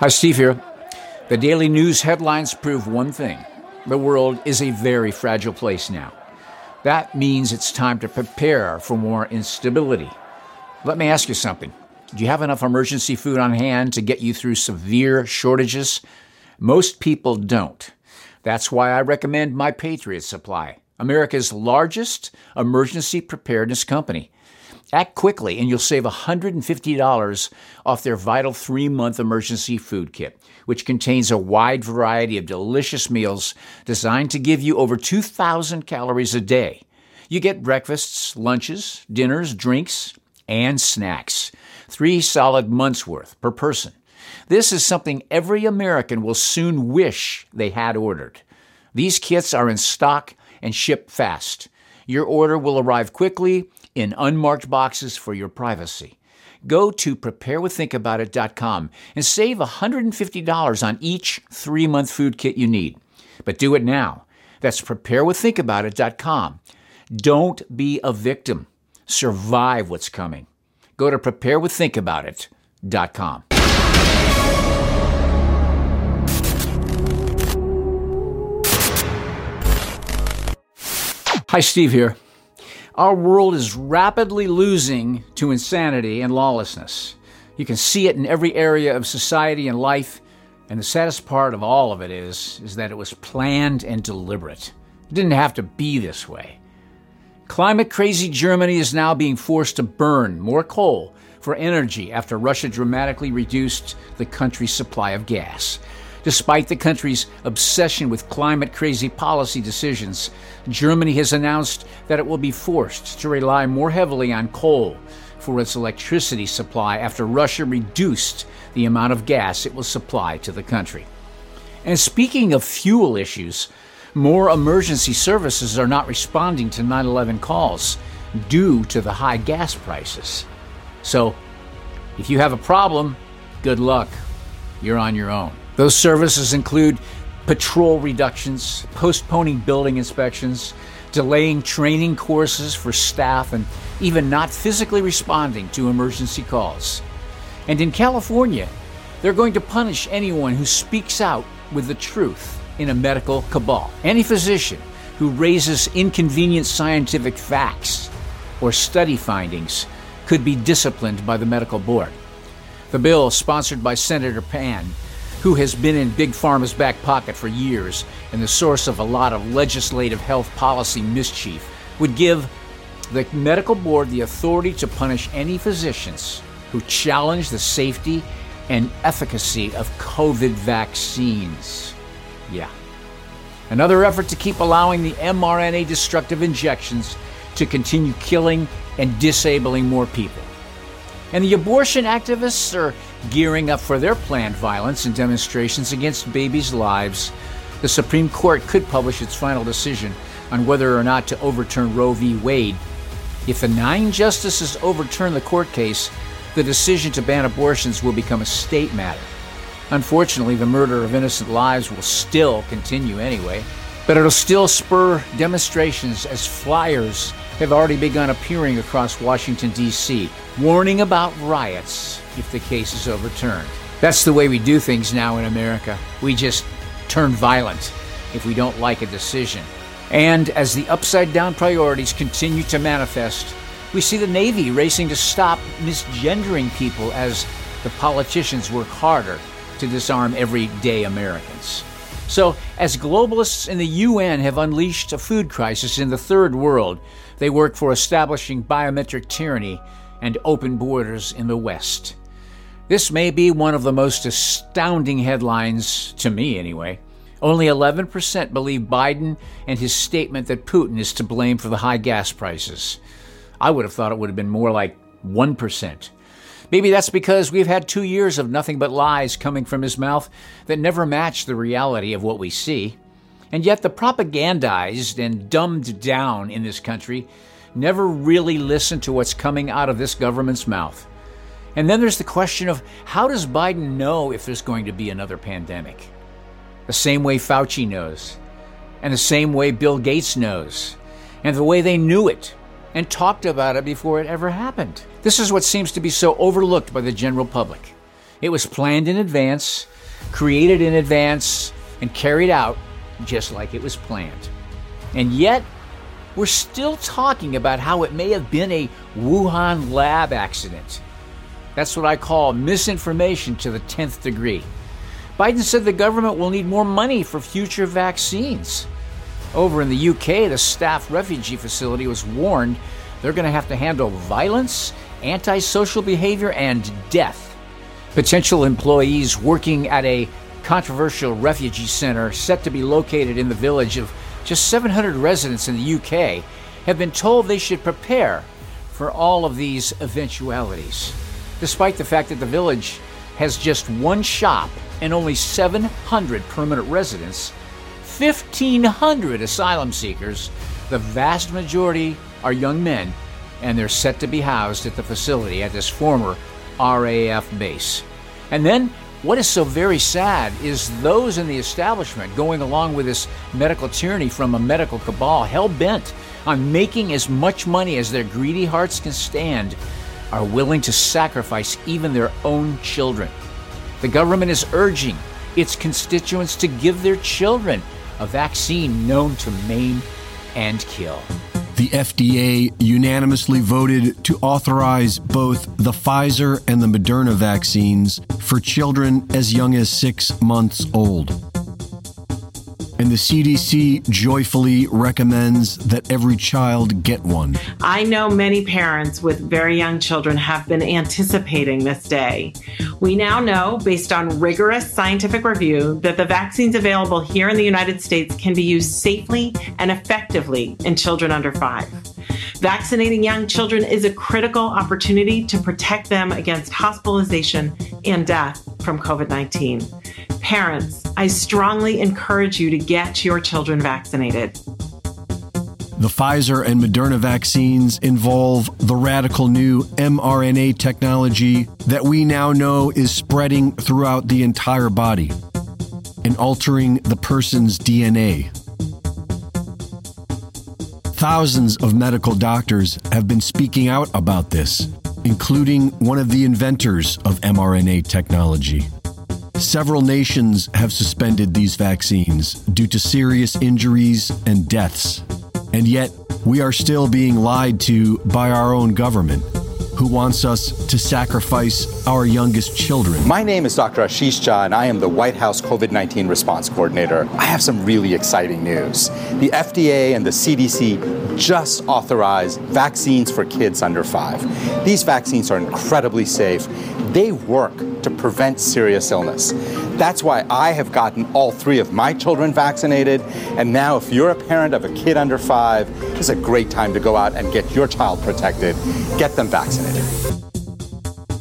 Hi, Steve here. The daily news headlines prove one thing the world is a very fragile place now. That means it's time to prepare for more instability. Let me ask you something. Do you have enough emergency food on hand to get you through severe shortages? Most people don't. That's why I recommend My Patriot Supply, America's largest emergency preparedness company. Act quickly and you'll save $150 off their vital three month emergency food kit, which contains a wide variety of delicious meals designed to give you over 2,000 calories a day. You get breakfasts, lunches, dinners, drinks, and snacks. Three solid months worth per person. This is something every American will soon wish they had ordered. These kits are in stock and ship fast. Your order will arrive quickly in unmarked boxes for your privacy. Go to preparewiththinkaboutit.com and save $150 on each three month food kit you need. But do it now. That's preparewiththinkaboutit.com. Don't be a victim. Survive what's coming. Go to preparewiththinkaboutit.com. Hi, Steve here. Our world is rapidly losing to insanity and lawlessness. You can see it in every area of society and life, and the saddest part of all of it is, is that it was planned and deliberate. It didn't have to be this way. Climate crazy Germany is now being forced to burn more coal for energy after Russia dramatically reduced the country's supply of gas. Despite the country's obsession with climate crazy policy decisions, Germany has announced that it will be forced to rely more heavily on coal for its electricity supply after Russia reduced the amount of gas it will supply to the country. And speaking of fuel issues, more emergency services are not responding to 911 calls due to the high gas prices. So, if you have a problem, good luck. You're on your own. Those services include patrol reductions, postponing building inspections, delaying training courses for staff, and even not physically responding to emergency calls. And in California, they're going to punish anyone who speaks out with the truth in a medical cabal. Any physician who raises inconvenient scientific facts or study findings could be disciplined by the medical board. The bill, sponsored by Senator Pan, who has been in Big Pharma's back pocket for years and the source of a lot of legislative health policy mischief, would give the medical board the authority to punish any physicians who challenge the safety and efficacy of COVID vaccines. Yeah. Another effort to keep allowing the mRNA destructive injections to continue killing and disabling more people. And the abortion activists are gearing up for their planned violence and demonstrations against babies' lives. The Supreme Court could publish its final decision on whether or not to overturn Roe v. Wade. If the nine justices overturn the court case, the decision to ban abortions will become a state matter. Unfortunately, the murder of innocent lives will still continue anyway, but it'll still spur demonstrations as flyers have already begun appearing across Washington, D.C., warning about riots if the case is overturned. That's the way we do things now in America. We just turn violent if we don't like a decision. And as the upside down priorities continue to manifest, we see the Navy racing to stop misgendering people as the politicians work harder to disarm everyday Americans. So, as globalists in the UN have unleashed a food crisis in the third world, they work for establishing biometric tyranny and open borders in the West. This may be one of the most astounding headlines, to me anyway. Only 11% believe Biden and his statement that Putin is to blame for the high gas prices. I would have thought it would have been more like 1%. Maybe that's because we've had two years of nothing but lies coming from his mouth that never match the reality of what we see. And yet, the propagandized and dumbed down in this country never really listen to what's coming out of this government's mouth. And then there's the question of how does Biden know if there's going to be another pandemic? The same way Fauci knows, and the same way Bill Gates knows, and the way they knew it and talked about it before it ever happened. This is what seems to be so overlooked by the general public. It was planned in advance, created in advance, and carried out just like it was planned. And yet, we're still talking about how it may have been a Wuhan lab accident. That's what I call misinformation to the 10th degree. Biden said the government will need more money for future vaccines. Over in the UK, the staff refugee facility was warned they're going to have to handle violence, antisocial behavior, and death. Potential employees working at a controversial refugee center set to be located in the village of just 700 residents in the UK have been told they should prepare for all of these eventualities, despite the fact that the village has just one shop and only 700 permanent residents, 1,500 asylum seekers, the vast majority are young men, and they're set to be housed at the facility at this former RAF base. And then, what is so very sad is those in the establishment going along with this medical tyranny from a medical cabal hell bent on making as much money as their greedy hearts can stand are willing to sacrifice even their own children. The government is urging its constituents to give their children a vaccine known to maim and kill. The FDA unanimously voted to authorize both the Pfizer and the Moderna vaccines for children as young as six months old and the CDC joyfully recommends that every child get one. I know many parents with very young children have been anticipating this day. We now know, based on rigorous scientific review, that the vaccines available here in the United States can be used safely and effectively in children under five. Vaccinating young children is a critical opportunity to protect them against hospitalization and death from COVID 19. Parents, I strongly encourage you to get your children vaccinated. The Pfizer and Moderna vaccines involve the radical new mRNA technology that we now know is spreading throughout the entire body and altering the person's DNA. Thousands of medical doctors have been speaking out about this, including one of the inventors of mRNA technology. Several nations have suspended these vaccines due to serious injuries and deaths. And yet, we are still being lied to by our own government, who wants us to sacrifice our youngest children. My name is Dr. Ashish Jha, and I am the White House COVID 19 response coordinator. I have some really exciting news. The FDA and the CDC just authorized vaccines for kids under five. These vaccines are incredibly safe. They work to prevent serious illness. That's why I have gotten all three of my children vaccinated. And now, if you're a parent of a kid under five, it's a great time to go out and get your child protected. Get them vaccinated.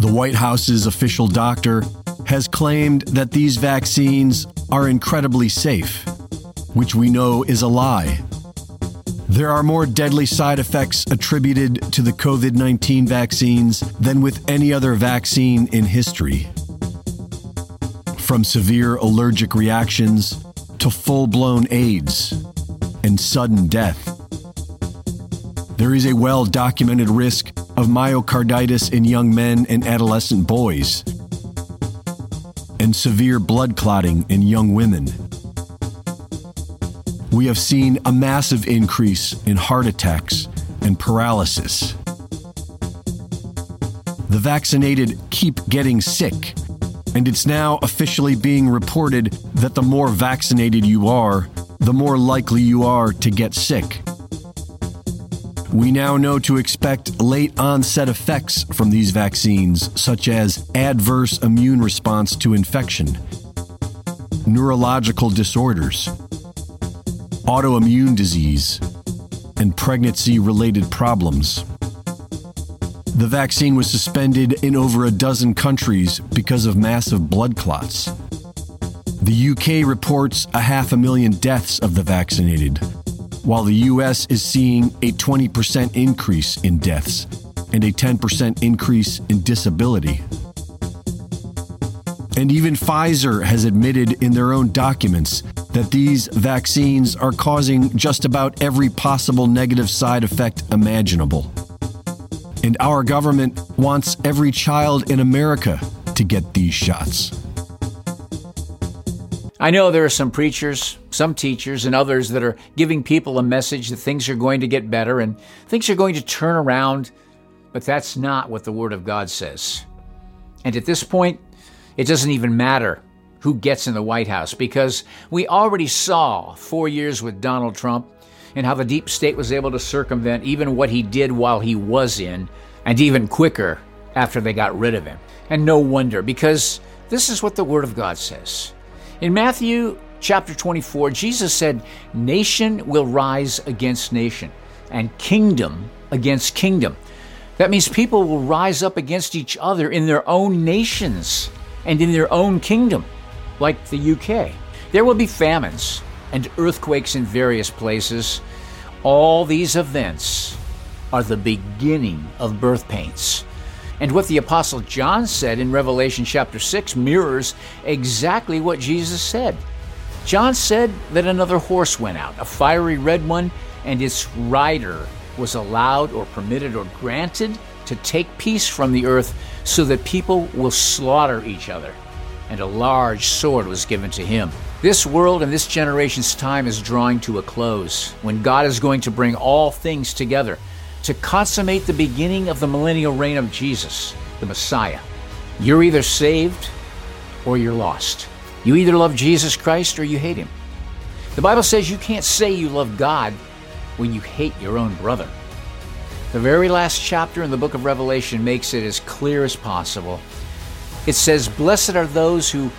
The White House's official doctor has claimed that these vaccines are incredibly safe, which we know is a lie. There are more deadly side effects attributed to the COVID 19 vaccines than with any other vaccine in history. From severe allergic reactions to full blown AIDS and sudden death. There is a well documented risk of myocarditis in young men and adolescent boys, and severe blood clotting in young women we have seen a massive increase in heart attacks and paralysis. The vaccinated keep getting sick, and it's now officially being reported that the more vaccinated you are, the more likely you are to get sick. We now know to expect late onset effects from these vaccines, such as adverse immune response to infection, neurological disorders, autoimmune disease, and pregnancy related problems. The vaccine was suspended in over a dozen countries because of massive blood clots. The UK reports a half a million deaths of the vaccinated, while the US is seeing a 20% increase in deaths and a 10% increase in disability. And even Pfizer has admitted in their own documents that these vaccines are causing just about every possible negative side effect imaginable. And our government wants every child in America to get these shots. I know there are some preachers, some teachers, and others that are giving people a message that things are going to get better and things are going to turn around, but that's not what the Word of God says. And at this point, it doesn't even matter who gets in the White House because we already saw four years with Donald Trump and how the deep state was able to circumvent even what he did while he was in, and even quicker after they got rid of him. And no wonder, because this is what the Word of God says. In Matthew chapter 24, Jesus said, Nation will rise against nation, and kingdom against kingdom. That means people will rise up against each other in their own nations and in their own kingdom, like the UK. There will be famines and earthquakes in various places. All these events are the beginning of birth pains. And what the Apostle John said in Revelation chapter 6 mirrors exactly what Jesus said. John said that another horse went out, a fiery red one, and its rider was allowed or permitted or granted to take peace from the earth so that people will slaughter each other. And a large sword was given to him. This world and this generation's time is drawing to a close when God is going to bring all things together to consummate the beginning of the millennial reign of Jesus, the Messiah. You're either saved or you're lost. You either love Jesus Christ or you hate him. The Bible says you can't say you love God when you hate your own brother. The very last chapter in the book of Revelation makes it as clear as possible. It says, Blessed are those who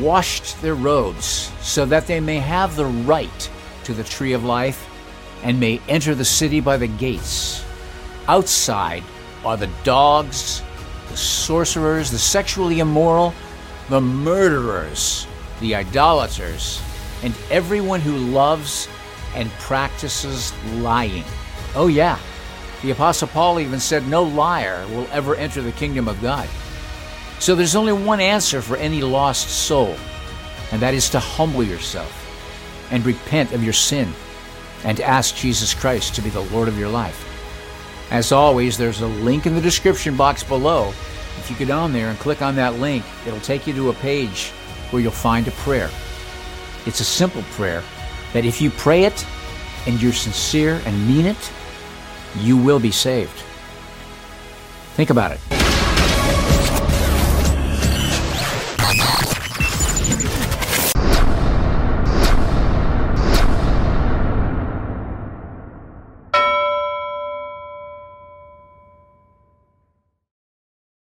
washed their robes, so that they may have the right to the tree of life and may enter the city by the gates. Outside are the dogs, the sorcerers, the sexually immoral, the murderers, the idolaters, and everyone who loves and practices lying. Oh, yeah. The Apostle Paul even said, No liar will ever enter the kingdom of God. So there's only one answer for any lost soul, and that is to humble yourself and repent of your sin and ask Jesus Christ to be the Lord of your life. As always, there's a link in the description box below. If you get on there and click on that link, it'll take you to a page where you'll find a prayer. It's a simple prayer that if you pray it and you're sincere and mean it, you will be saved. Think about it.